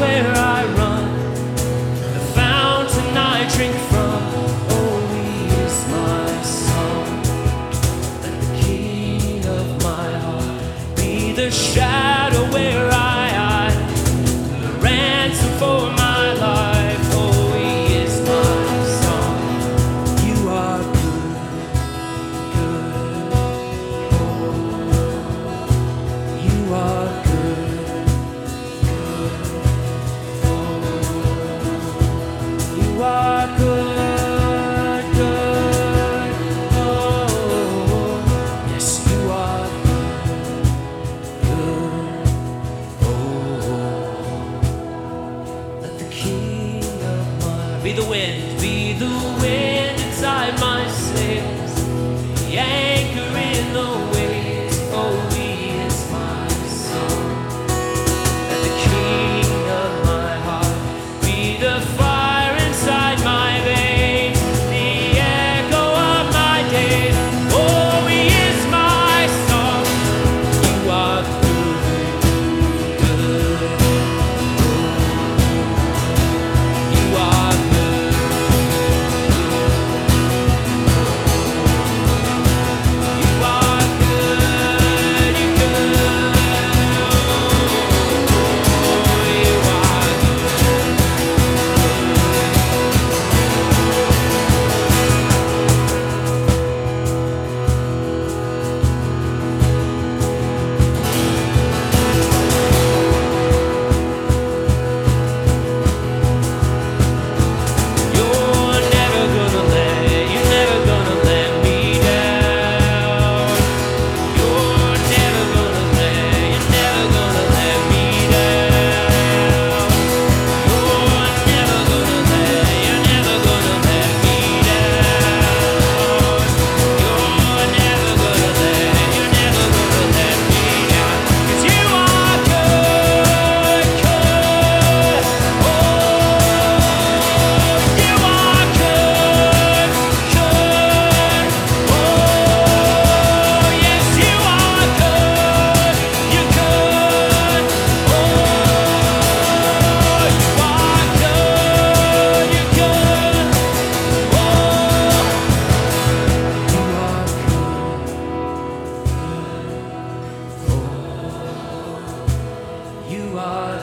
where I run, the fountain I drink from only is my song. Let the of my heart be the shadow where I hide, the ransom for. Be the wind, be the wind inside my my